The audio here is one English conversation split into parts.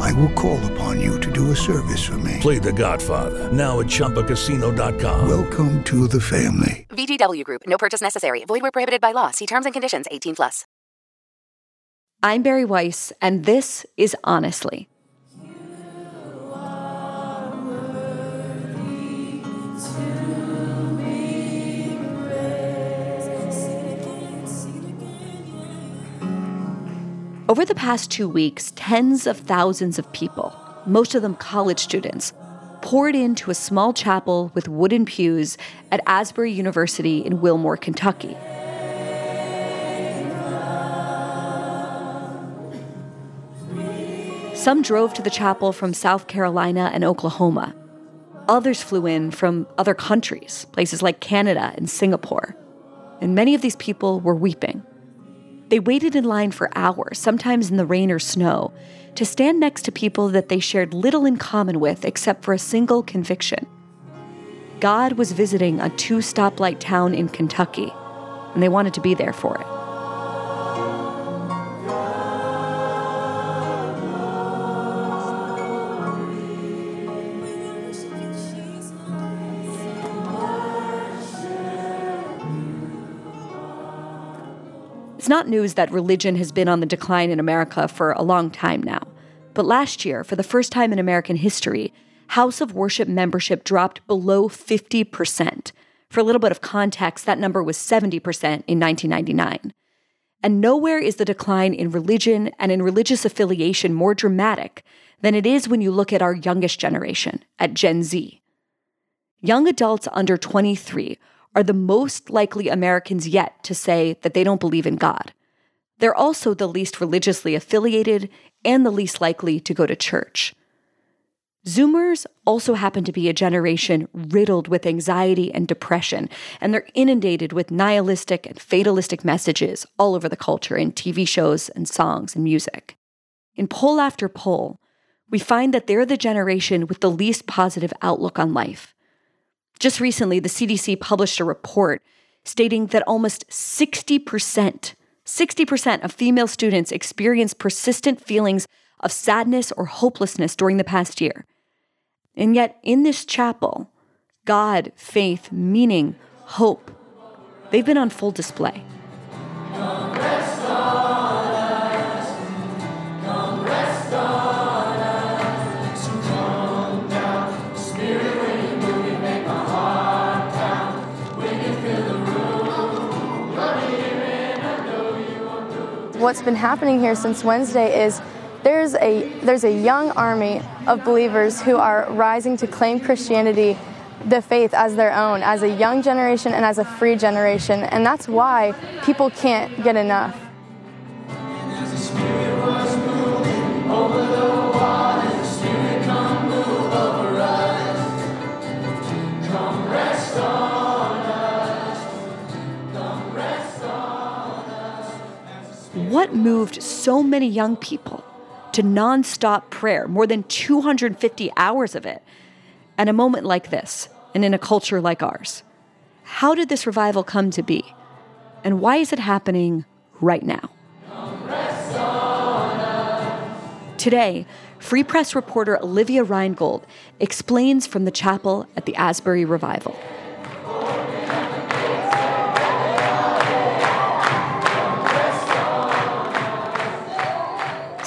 I will call upon you to do a service for me. Play The Godfather now at ChumbaCasino.com. Welcome to the family. VGW Group. No purchase necessary. Void where prohibited by law. See terms and conditions. 18 plus. I'm Bari Weiss, and this is Honestly. Over the past two weeks, tens of thousands of people, most of them college students, poured into a small chapel with wooden pews at Asbury University in Wilmore, Kentucky. Some drove to the chapel from South Carolina and Oklahoma. Others flew in from other countries, places like Canada and Singapore. And many of these people were weeping. They waited in line for hours, sometimes in the rain or snow, to stand next to people that they shared little in common with except for a single conviction. God was visiting a two stoplight town in Kentucky, and they wanted to be there for it. It's not news that religion has been on the decline in America for a long time now. But last year, for the first time in American history, House of Worship membership dropped below 50%. For a little bit of context, that number was 70% in 1999. And nowhere is the decline in religion and in religious affiliation more dramatic than it is when you look at our youngest generation, at Gen Z. Young adults under 23 are the most likely Americans yet to say that they don't believe in God. They're also the least religiously affiliated and the least likely to go to church. Zoomers also happen to be a generation riddled with anxiety and depression, and they're inundated with nihilistic and fatalistic messages all over the culture in TV shows and songs and music. In poll after poll, we find that they're the generation with the least positive outlook on life. Just recently, the CDC published a report stating that almost 60%, 60% of female students experienced persistent feelings of sadness or hopelessness during the past year. And yet, in this chapel, God, faith, meaning, hope, they've been on full display. What's been happening here since Wednesday is there's a there's a young army of believers who are rising to claim Christianity the faith as their own as a young generation and as a free generation. And that's why people can't get enough What moved so many young people to nonstop prayer, more than 250 hours of it, at a moment like this and in a culture like ours? How did this revival come to be? And why is it happening right now? Today, Free Press reporter Olivia Reingold explains from the chapel at the Asbury Revival.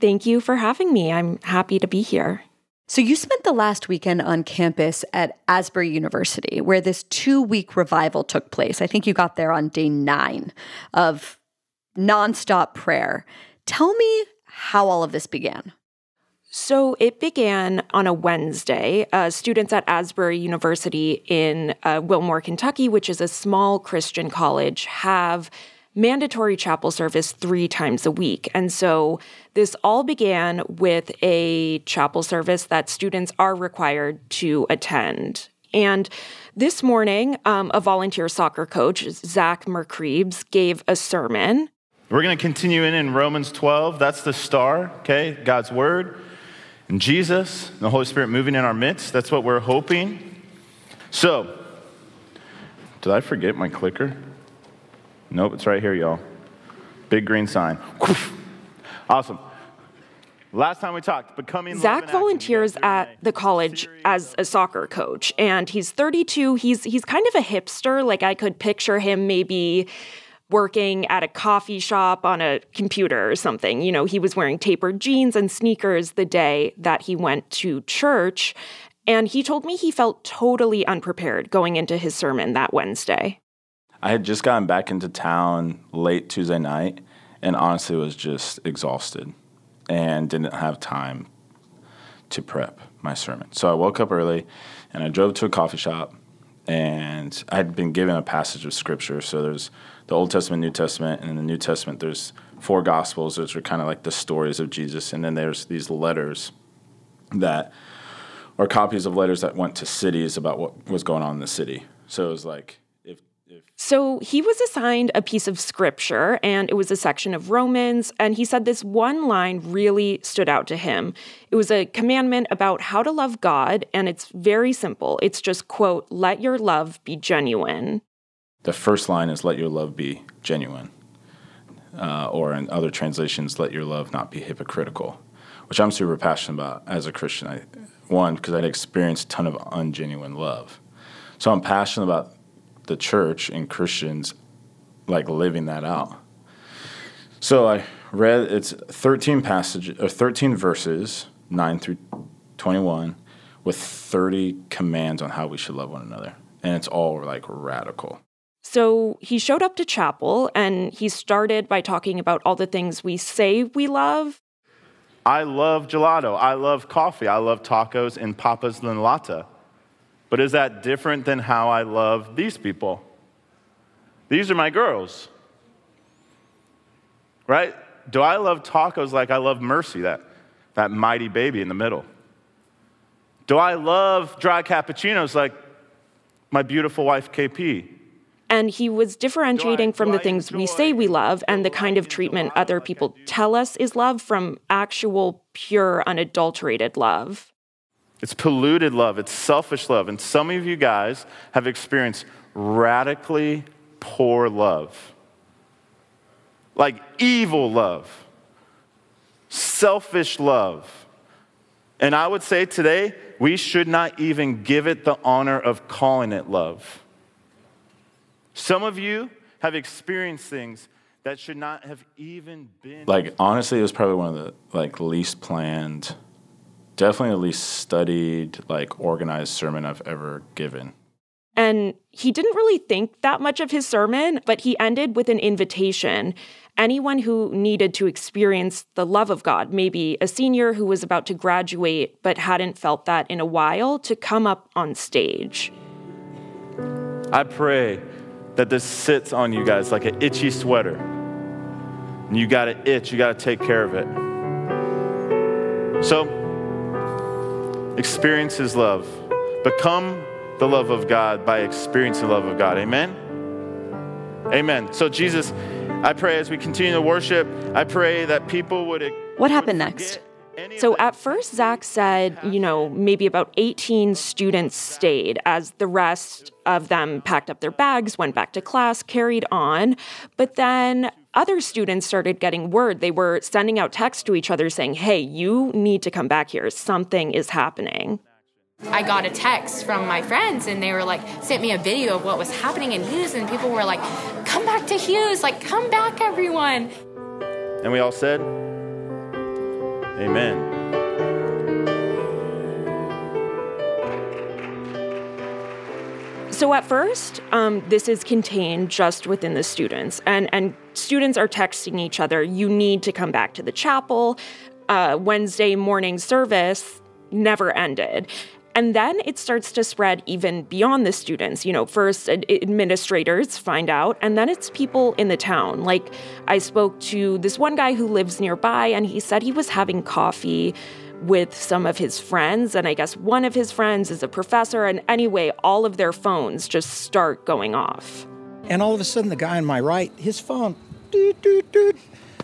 Thank you for having me. I'm happy to be here. So, you spent the last weekend on campus at Asbury University, where this two week revival took place. I think you got there on day nine of nonstop prayer. Tell me how all of this began. So it began on a Wednesday. Uh, students at Asbury University in uh, Wilmore, Kentucky, which is a small Christian college, have mandatory chapel service three times a week. And so this all began with a chapel service that students are required to attend. And this morning, um, a volunteer soccer coach, Zach Meerkreebs, gave a sermon. We're going to continue in in Romans 12. That's the star, okay? God's word. And Jesus, the Holy Spirit moving in our midst. That's what we're hoping. So, did I forget my clicker? Nope, it's right here, y'all. Big green sign. Awesome. Last time we talked, becoming Zach volunteers at the college as a soccer coach, and he's 32. He's he's kind of a hipster. Like I could picture him maybe working at a coffee shop on a computer or something. You know, he was wearing tapered jeans and sneakers the day that he went to church, and he told me he felt totally unprepared going into his sermon that Wednesday. I had just gotten back into town late Tuesday night and honestly was just exhausted and didn't have time to prep my sermon. So I woke up early and I drove to a coffee shop and I had been given a passage of scripture. So there's the Old Testament, New Testament, and in the New Testament there's four gospels, which are kind of like the stories of Jesus, and then there's these letters that are copies of letters that went to cities about what was going on in the city. So it was like so he was assigned a piece of scripture, and it was a section of Romans. And he said this one line really stood out to him. It was a commandment about how to love God, and it's very simple. It's just, quote, let your love be genuine. The first line is, let your love be genuine. Uh, or in other translations, let your love not be hypocritical, which I'm super passionate about as a Christian. I, one, because I'd experienced a ton of ungenuine love. So I'm passionate about the church and Christians like living that out. So I read it's 13 passages or 13 verses, 9 through 21 with 30 commands on how we should love one another. And it's all like radical. So he showed up to chapel and he started by talking about all the things we say we love. I love gelato. I love coffee. I love tacos and papas en lata. But is that different than how I love these people? These are my girls. Right? Do I love tacos like I love Mercy, that, that mighty baby in the middle? Do I love dry cappuccinos like my beautiful wife, KP? And he was differentiating from the things we say we love and the kind of treatment other people tell us is love from actual, pure, unadulterated love. It's polluted love, it's selfish love. And some of you guys have experienced radically poor love, like evil love, selfish love. And I would say today, we should not even give it the honor of calling it love. Some of you have experienced things that should not have even been. Like, honestly, it was probably one of the like least planned definitely the least studied, like organized sermon I've ever given. And he didn't really think that much of his sermon, but he ended with an invitation. Anyone who needed to experience the love of God, maybe a senior who was about to graduate but hadn't felt that in a while, to come up on stage. I pray that this sits on you guys like an itchy sweater. And you got to itch, you got to take care of it. So, experience His love. Become the love of God by experiencing the love of God. Amen? Amen. So, Jesus, I pray as we continue to worship, I pray that people would. What happened next? So at first, Zach said, you know, maybe about 18 students stayed as the rest of them packed up their bags, went back to class, carried on. But then other students started getting word. They were sending out texts to each other saying, hey, you need to come back here. Something is happening. I got a text from my friends and they were like, sent me a video of what was happening in Hughes, and people were like, come back to Hughes, like, come back, everyone. And we all said, Amen. So at first, um, this is contained just within the students, and and students are texting each other. You need to come back to the chapel. Uh, Wednesday morning service never ended. And then it starts to spread even beyond the students. You know, first administrators find out, and then it's people in the town. Like, I spoke to this one guy who lives nearby, and he said he was having coffee with some of his friends, and I guess one of his friends is a professor. And anyway, all of their phones just start going off. And all of a sudden, the guy on my right, his phone, doot, doot, doot.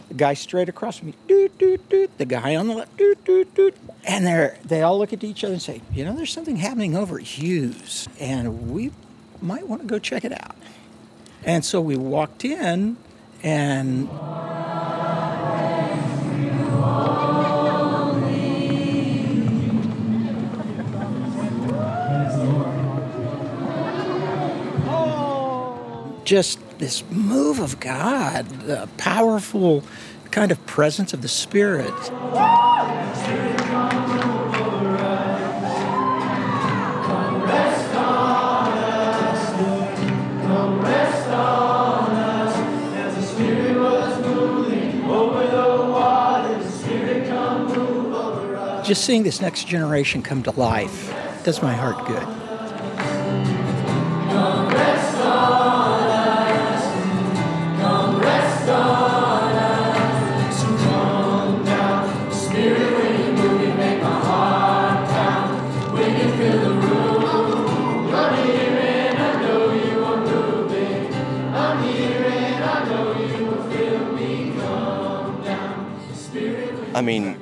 The guy straight across from me, doot, doot, doot. The guy on the left, doot, doot, doot. And they they all look at each other and say, you know, there's something happening over at Hughes, and we might want to go check it out. And so we walked in, and just this move of God, the powerful kind of presence of the Spirit. Just seeing this next generation come to life does my heart good. I mean,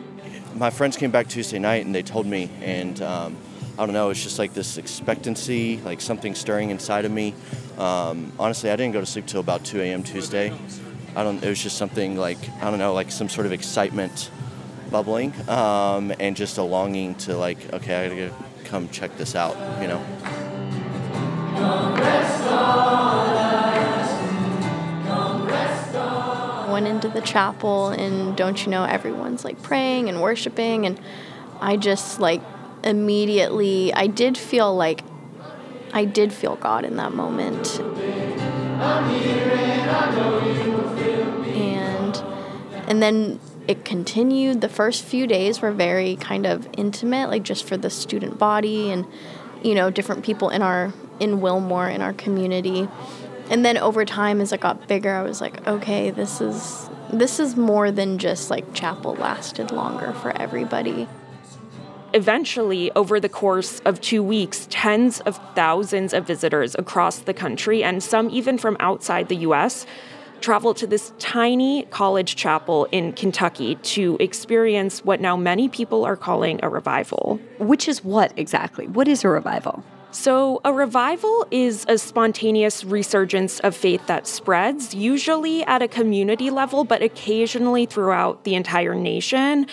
my friends came back Tuesday night and they told me, and um, I don't know, it's just like this expectancy, like something stirring inside of me. Um, honestly, I didn't go to sleep till about 2 a.m. Tuesday. I don't. It was just something like I don't know, like some sort of excitement bubbling, um, and just a longing to like, okay, I gotta come check this out, you know. Went into the chapel and don't you know everyone's like praying and worshiping and I just like immediately I did feel like I did feel God in that moment. And and then it continued. The first few days were very kind of intimate, like just for the student body and you know, different people in our in Wilmore in our community and then over time as it got bigger i was like okay this is this is more than just like chapel lasted longer for everybody eventually over the course of 2 weeks tens of thousands of visitors across the country and some even from outside the US traveled to this tiny college chapel in Kentucky to experience what now many people are calling a revival. Which is what exactly? What is a revival? So, a revival is a spontaneous resurgence of faith that spreads, usually at a community level, but occasionally throughout the entire nation.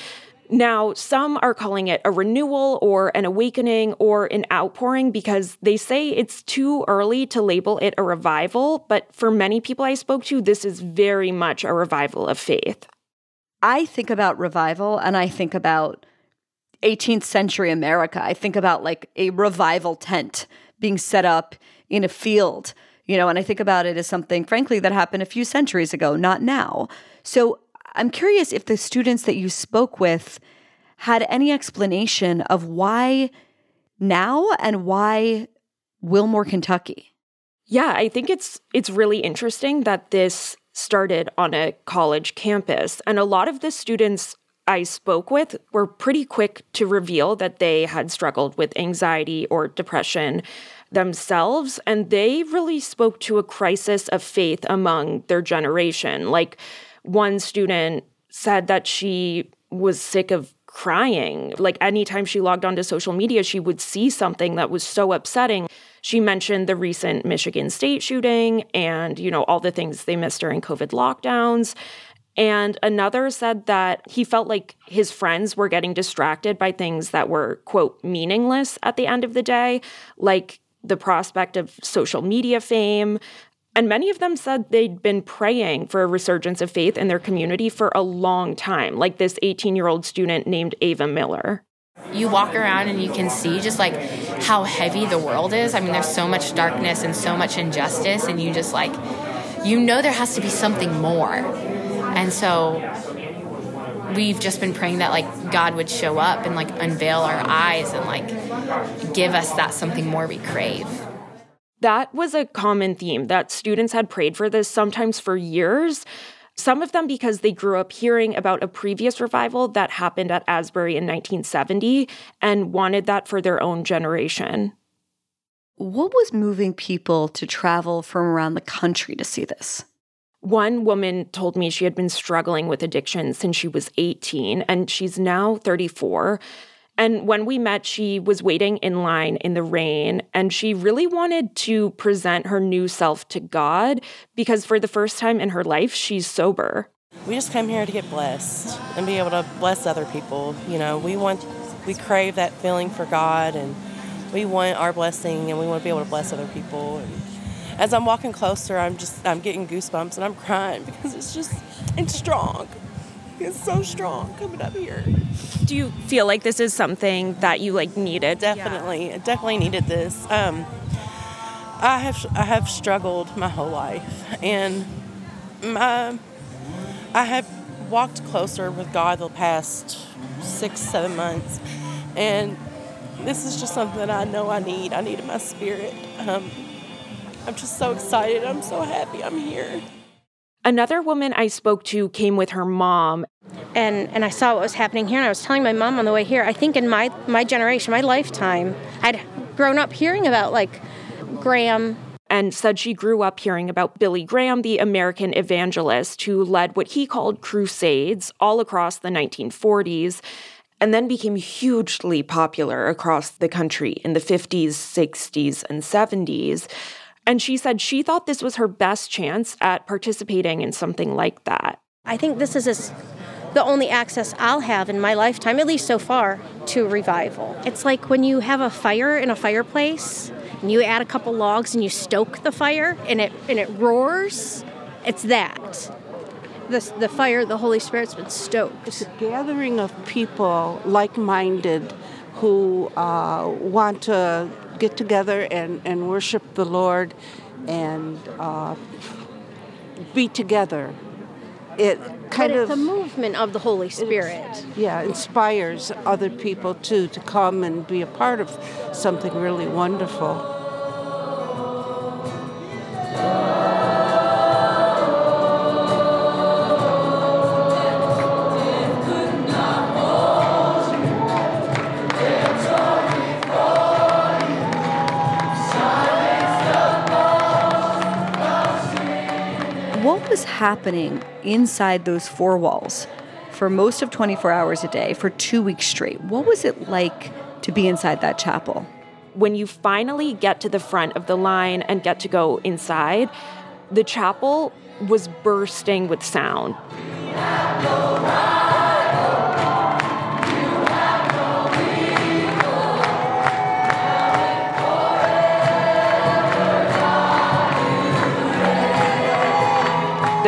Now, some are calling it a renewal or an awakening or an outpouring because they say it's too early to label it a revival. But for many people I spoke to, this is very much a revival of faith. I think about revival and I think about 18th century America. I think about like a revival tent being set up in a field, you know, and I think about it as something, frankly, that happened a few centuries ago, not now. So I'm curious if the students that you spoke with had any explanation of why now and why Wilmore, Kentucky. Yeah, I think it's it's really interesting that this started on a college campus and a lot of the students I spoke with were pretty quick to reveal that they had struggled with anxiety or depression themselves. And they really spoke to a crisis of faith among their generation. Like one student said that she was sick of crying. Like anytime she logged onto social media, she would see something that was so upsetting. She mentioned the recent Michigan State shooting and, you know, all the things they missed during COVID lockdowns. And another said that he felt like his friends were getting distracted by things that were, quote, meaningless at the end of the day, like the prospect of social media fame. And many of them said they'd been praying for a resurgence of faith in their community for a long time, like this 18 year old student named Ava Miller. You walk around and you can see just like how heavy the world is. I mean, there's so much darkness and so much injustice, and you just like, you know, there has to be something more. And so we've just been praying that like God would show up and like unveil our eyes and like give us that something more we crave. That was a common theme that students had prayed for this sometimes for years. Some of them because they grew up hearing about a previous revival that happened at Asbury in 1970 and wanted that for their own generation. What was moving people to travel from around the country to see this? One woman told me she had been struggling with addiction since she was 18 and she's now 34. And when we met, she was waiting in line in the rain, and she really wanted to present her new self to God because for the first time in her life, she's sober. We just came here to get blessed and be able to bless other people. You know, we want, we crave that feeling for God, and we want our blessing, and we want to be able to bless other people. And as I'm walking closer, I'm just, I'm getting goosebumps and I'm crying because it's just, it's strong. It's so strong coming up here. Do you feel like this is something that you like needed? Definitely, yeah. definitely needed this. Um, I have I have struggled my whole life, and my, I have walked closer with God the past six seven months, and this is just something that I know I need. I need in my spirit. Um, I'm just so excited. I'm so happy I'm here. Another woman I spoke to came with her mom. And, and I saw what was happening here, and I was telling my mom on the way here, I think in my, my generation, my lifetime, I'd grown up hearing about like Graham. And said she grew up hearing about Billy Graham, the American evangelist who led what he called crusades all across the 1940s and then became hugely popular across the country in the 50s, 60s, and 70s. And she said she thought this was her best chance at participating in something like that. I think this is the only access I'll have in my lifetime, at least so far, to revival. It's like when you have a fire in a fireplace and you add a couple logs and you stoke the fire and it and it roars. It's that. The, the fire, the Holy Spirit's been stoked. It's a gathering of people like minded who uh, want to get together and, and worship the Lord and uh, be together. It kind but it's of the movement of the Holy Spirit. Yeah, inspires other people too to come and be a part of something really wonderful. Happening inside those four walls for most of 24 hours a day for two weeks straight? What was it like to be inside that chapel? When you finally get to the front of the line and get to go inside, the chapel was bursting with sound.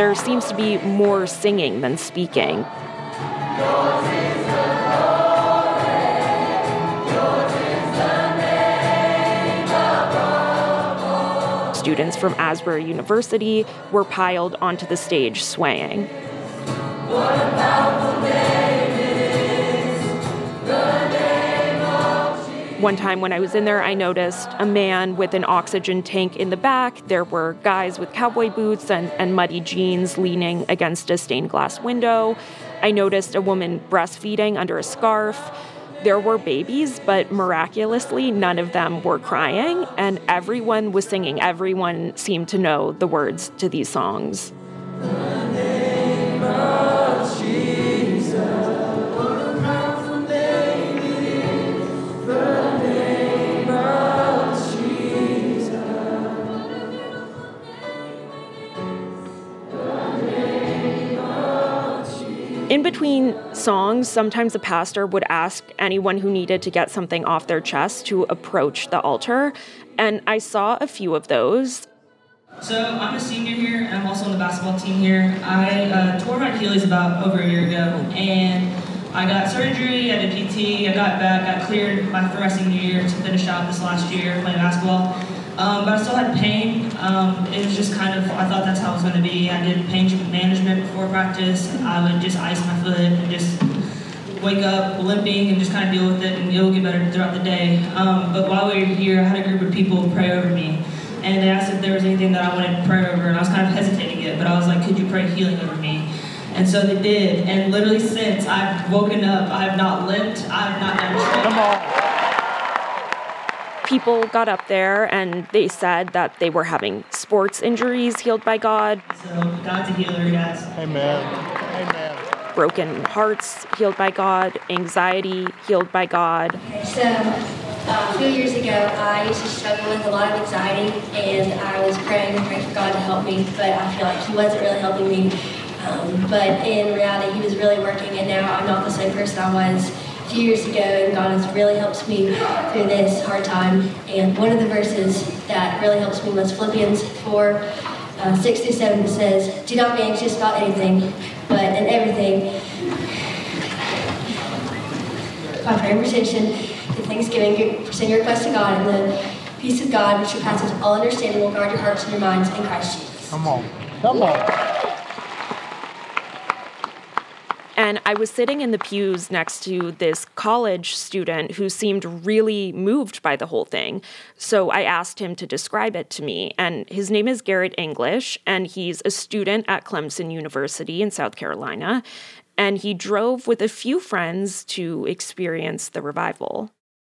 There seems to be more singing than speaking. Students from Asbury University were piled onto the stage swaying. One time when I was in there, I noticed a man with an oxygen tank in the back. There were guys with cowboy boots and, and muddy jeans leaning against a stained glass window. I noticed a woman breastfeeding under a scarf. There were babies, but miraculously, none of them were crying, and everyone was singing. Everyone seemed to know the words to these songs. Between songs, sometimes the pastor would ask anyone who needed to get something off their chest to approach the altar, and I saw a few of those. So I'm a senior here, and I'm also on the basketball team here. I uh, tore my Achilles about over a year ago, and I got surgery, I did PT, I got back, got cleared my, for my senior year to finish out this last year playing basketball. Um, but I still had pain. Um, it was just kind of, I thought that's how it was going to be. I did pain management before practice. I would just ice my foot and just wake up limping and just kind of deal with it, and it'll get better throughout the day. Um, but while we were here, I had a group of people pray over me. And they asked if there was anything that I wanted to pray over, and I was kind of hesitating it, but I was like, could you pray healing over me? And so they did. And literally since I've woken up, I have not limped, I have not done Come on people got up there and they said that they were having sports injuries healed by God. So God's a healer, guys. Amen. Amen. Broken hearts healed by God, anxiety healed by God. So uh, a few years ago, I used to struggle with a lot of anxiety, and I was praying and praying for God to help me, but I feel like He wasn't really helping me. Um, but in reality, He was really working, and now I'm not the same person I was few years ago, and God has really helped me through this hard time. And one of the verses that really helps me was Philippians 4 uh, 6 through 7 says, Do not be anxious about anything, but in everything, by prayer and petition, and thanksgiving, present your request to God, and the peace of God, which surpasses all understanding, will guard your hearts and your minds in Christ Jesus. Come on. Come on. And I was sitting in the pews next to this college student who seemed really moved by the whole thing. So I asked him to describe it to me. And his name is Garrett English, and he's a student at Clemson University in South Carolina. And he drove with a few friends to experience the revival.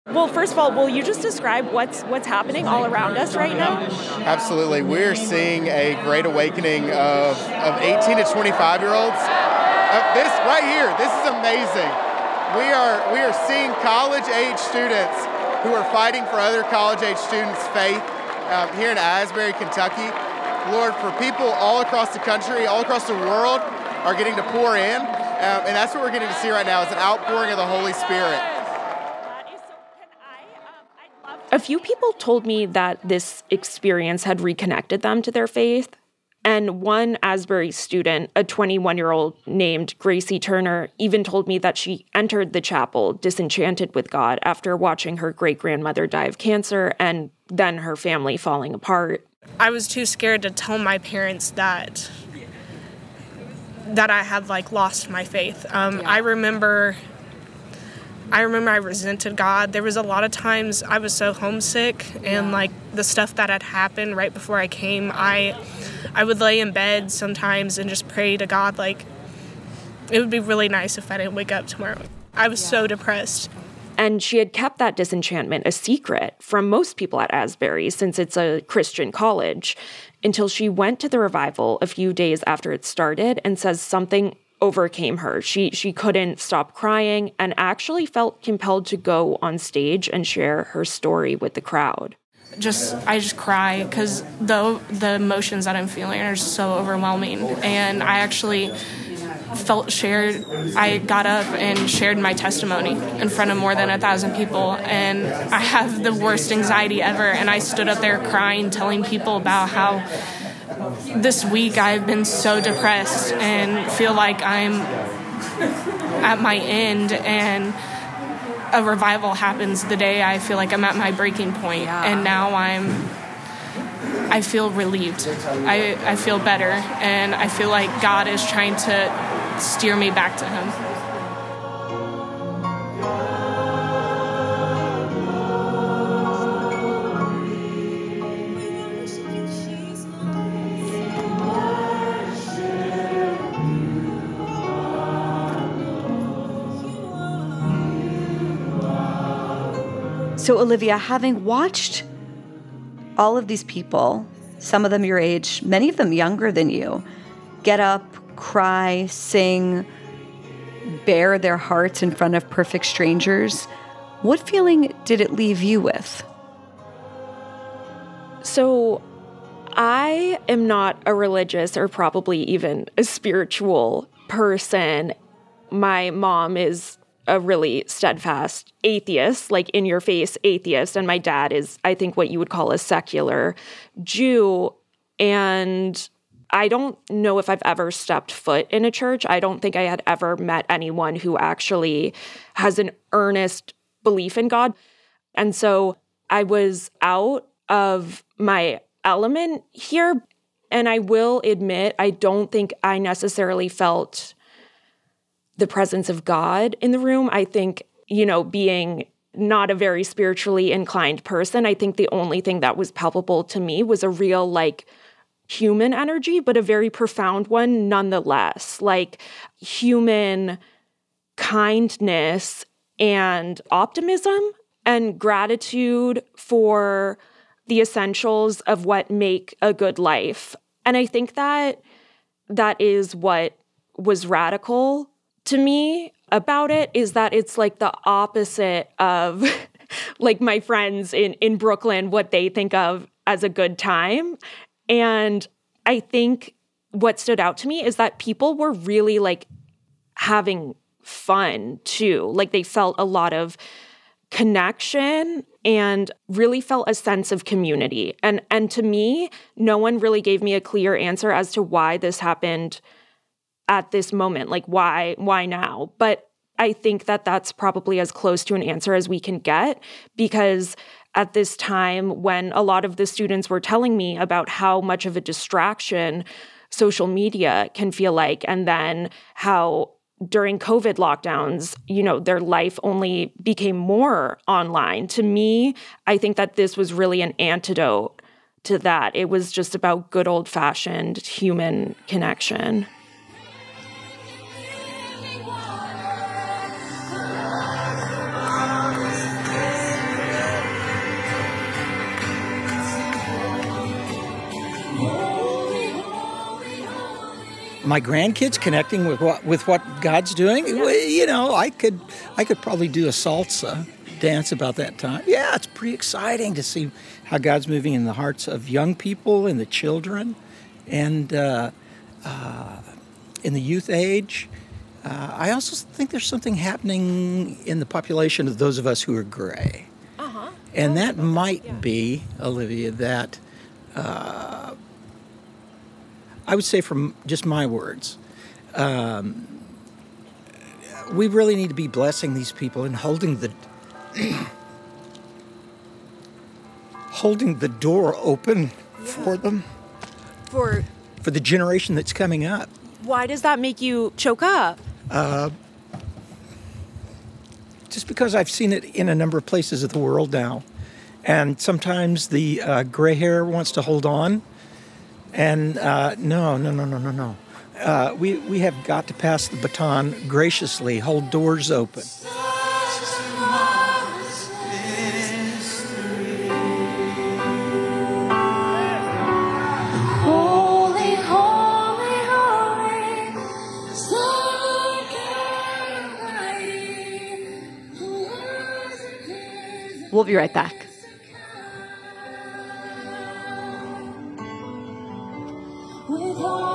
Well, first of all, will you just describe what's what's happening all around us right now? Absolutely. We're seeing a great awakening of, of 18 to 25 year olds this right here, this is amazing. We are we are seeing college age students who are fighting for other college age students' faith um, here in Asbury, Kentucky. Lord, for people all across the country, all across the world, are getting to pour in, um, and that's what we're getting to see right now is an outpouring of the Holy Spirit. A few people told me that this experience had reconnected them to their faith. And one Asbury student, a 21 year old named Gracie Turner, even told me that she entered the chapel disenchanted with God after watching her great grandmother die of cancer and then her family falling apart. I was too scared to tell my parents that that I had like lost my faith. Um, yeah. I remember I remember I resented God. There was a lot of times I was so homesick and like the stuff that had happened right before I came, I I would lay in bed sometimes and just pray to God like it would be really nice if I didn't wake up tomorrow. I was yeah. so depressed. And she had kept that disenchantment a secret from most people at Asbury since it's a Christian college until she went to the revival a few days after it started and says something overcame her. She she couldn't stop crying and actually felt compelled to go on stage and share her story with the crowd just I just cry because the the emotions that I'm feeling are so overwhelming, and I actually felt shared. I got up and shared my testimony in front of more than a thousand people, and I have the worst anxiety ever. And I stood up there crying, telling people about how this week I've been so depressed and feel like I'm at my end and a revival happens the day I feel like I'm at my breaking point, yeah. and now I'm. I feel relieved. I, I feel better, and I feel like God is trying to steer me back to Him. So, Olivia, having watched all of these people, some of them your age, many of them younger than you, get up, cry, sing, bare their hearts in front of perfect strangers, what feeling did it leave you with? So, I am not a religious or probably even a spiritual person. My mom is a really steadfast atheist, like in your face atheist. And my dad is, I think, what you would call a secular Jew. And I don't know if I've ever stepped foot in a church. I don't think I had ever met anyone who actually has an earnest belief in God. And so I was out of my element here. And I will admit, I don't think I necessarily felt the presence of God in the room. I think, you know, being not a very spiritually inclined person, I think the only thing that was palpable to me was a real, like, human energy, but a very profound one nonetheless. Like, human kindness and optimism and gratitude for the essentials of what make a good life. And I think that that is what was radical to me about it is that it's like the opposite of like my friends in in Brooklyn what they think of as a good time and I think what stood out to me is that people were really like having fun too like they felt a lot of connection and really felt a sense of community. And and to me, no one really gave me a clear answer as to why this happened at this moment. Like why why now? But I think that that's probably as close to an answer as we can get because at this time when a lot of the students were telling me about how much of a distraction social media can feel like and then how during COVID lockdowns, you know, their life only became more online. To me, I think that this was really an antidote to that. It was just about good old fashioned human connection. My grandkids connecting with what with what God's doing. Yeah. You know, I could I could probably do a salsa dance about that time. Yeah, it's pretty exciting to see how God's moving in the hearts of young people and the children, and uh, uh, in the youth age. Uh, I also think there's something happening in the population of those of us who are gray. Uh-huh. And that might yeah. be, Olivia, that uh, I would say, from just my words, um, we really need to be blessing these people and holding the holding the door open yeah. for them for for the generation that's coming up. Why does that make you choke up? Uh, just because I've seen it in a number of places of the world now, and sometimes the uh, gray hair wants to hold on and uh, no, no, no, no, no, no. Uh, we, we have got to pass the baton graciously, hold doors open. We'll be right back. Oh.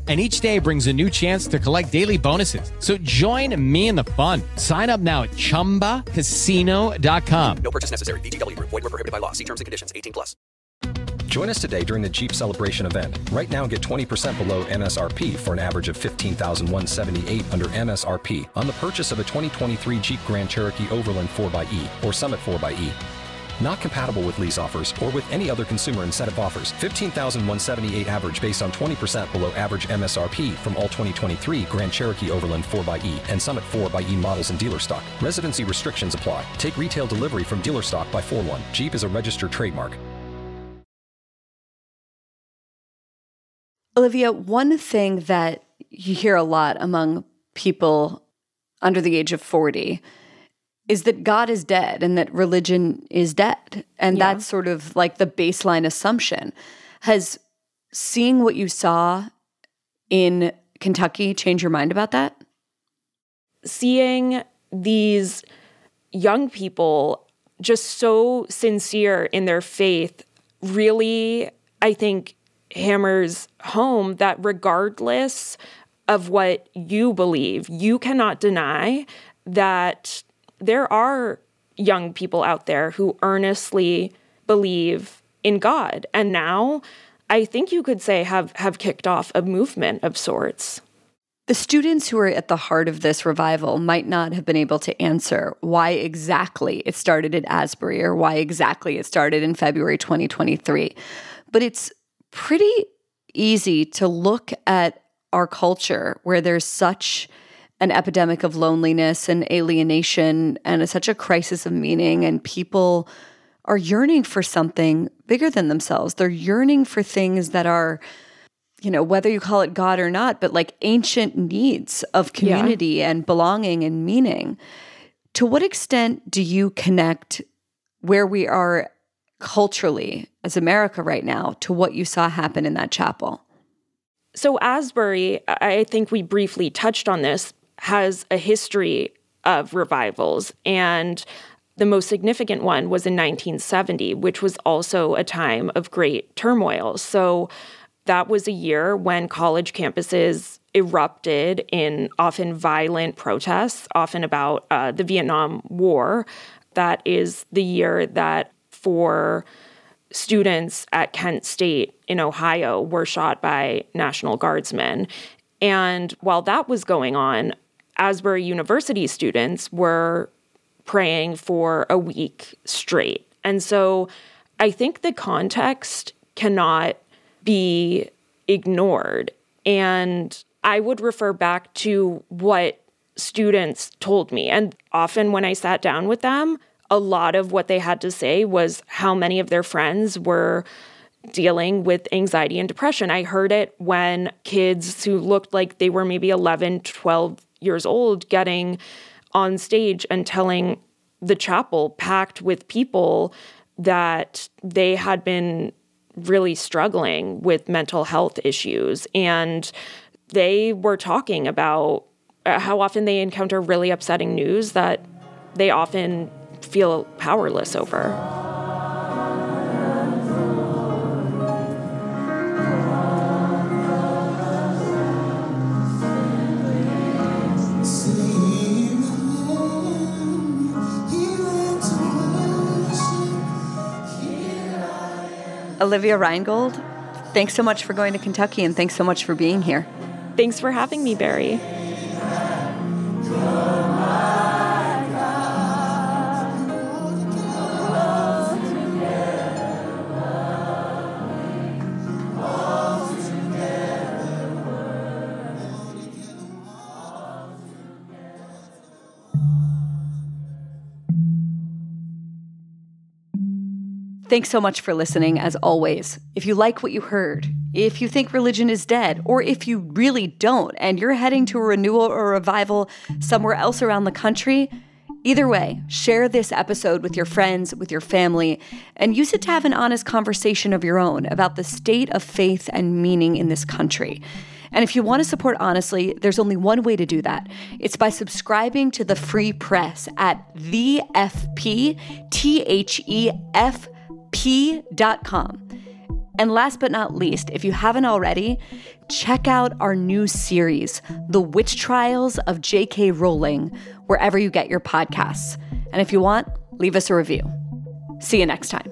and each day brings a new chance to collect daily bonuses. So join me in the fun. Sign up now at ChumbaCasino.com. No purchase necessary. VGW. Void were prohibited by law. See terms and conditions. 18 plus. Join us today during the Jeep Celebration event. Right now, get 20% below MSRP for an average of 15178 under MSRP on the purchase of a 2023 Jeep Grand Cherokee Overland 4xE or Summit 4xE. Not compatible with lease offers or with any other consumer incentive offers. 15,178 average based on 20% below average MSRP from all 2023 Grand Cherokee Overland 4xE and Summit 4xE models in dealer stock. Residency restrictions apply. Take retail delivery from dealer stock by 4 1. Jeep is a registered trademark. Olivia, one thing that you hear a lot among people under the age of 40 is that God is dead and that religion is dead. And Yeah. that's sort of like the baseline assumption. Has seeing what you saw in Kentucky change your mind about that? seeing these young people just so sincere in their faith really, I think, hammers home that regardless of what you believe, you cannot deny that there are young people out there who earnestly believe in God. And now I think you could say have have kicked off a movement of sorts. The students who are at the heart of this revival might not have been able to answer why exactly it started at Asbury or why exactly it started in February 2023. But it's pretty easy to look at our culture where there's such an epidemic of loneliness and alienation and such a crisis of meaning, and people are yearning for something bigger than themselves. They're yearning for things that are you know, whether you call it God or not, but like ancient needs of Yeah. community and belonging and meaning. To what extent do you connect where we are culturally as America right now to what you saw happen in that chapel? So, Asbury, I think we briefly touched on this, has a history of revivals. And the most significant one was in 1970, which was also a time of great turmoil. So, that was a year when college campuses erupted in often violent protests, often about uh, the Vietnam War. That is the year that four students at Kent State in Ohio were shot by National Guardsmen. And while that was going on, Asbury University students were praying for a week straight. And so I think the context cannot be ignored. And I would refer back to what students told me. And often when I sat down with them, a lot of what they had to say was how many of their friends were dealing with anxiety and depression. I heard it when kids who looked like they were maybe 11, 12 years old getting on stage and telling the chapel packed with people that they had been really struggling with mental health issues. And they were talking about how often they encounter really upsetting news that they often feel powerless over. Olivia Reingold, thanks so much for going to Kentucky and thanks so much for being here. Thanks for having me, Bari. Thanks so much for listening, as always. If you like what you heard, if you think religion is dead, or if you really don't and you're heading to a renewal or revival somewhere else around the country, either way, share this episode with your friends, with your family, and use it to have an honest conversation of your own about the state of faith and meaning in this country. And if you want to support honestly, there's only one way to do that. It's by subscribing to the free press at thefp, T H E F P.com. And last but not least, if you haven't already, check out our new series, The Witch Trials of J.K. Rowling, wherever you get your podcasts. And if you want, leave us a review. See you next time.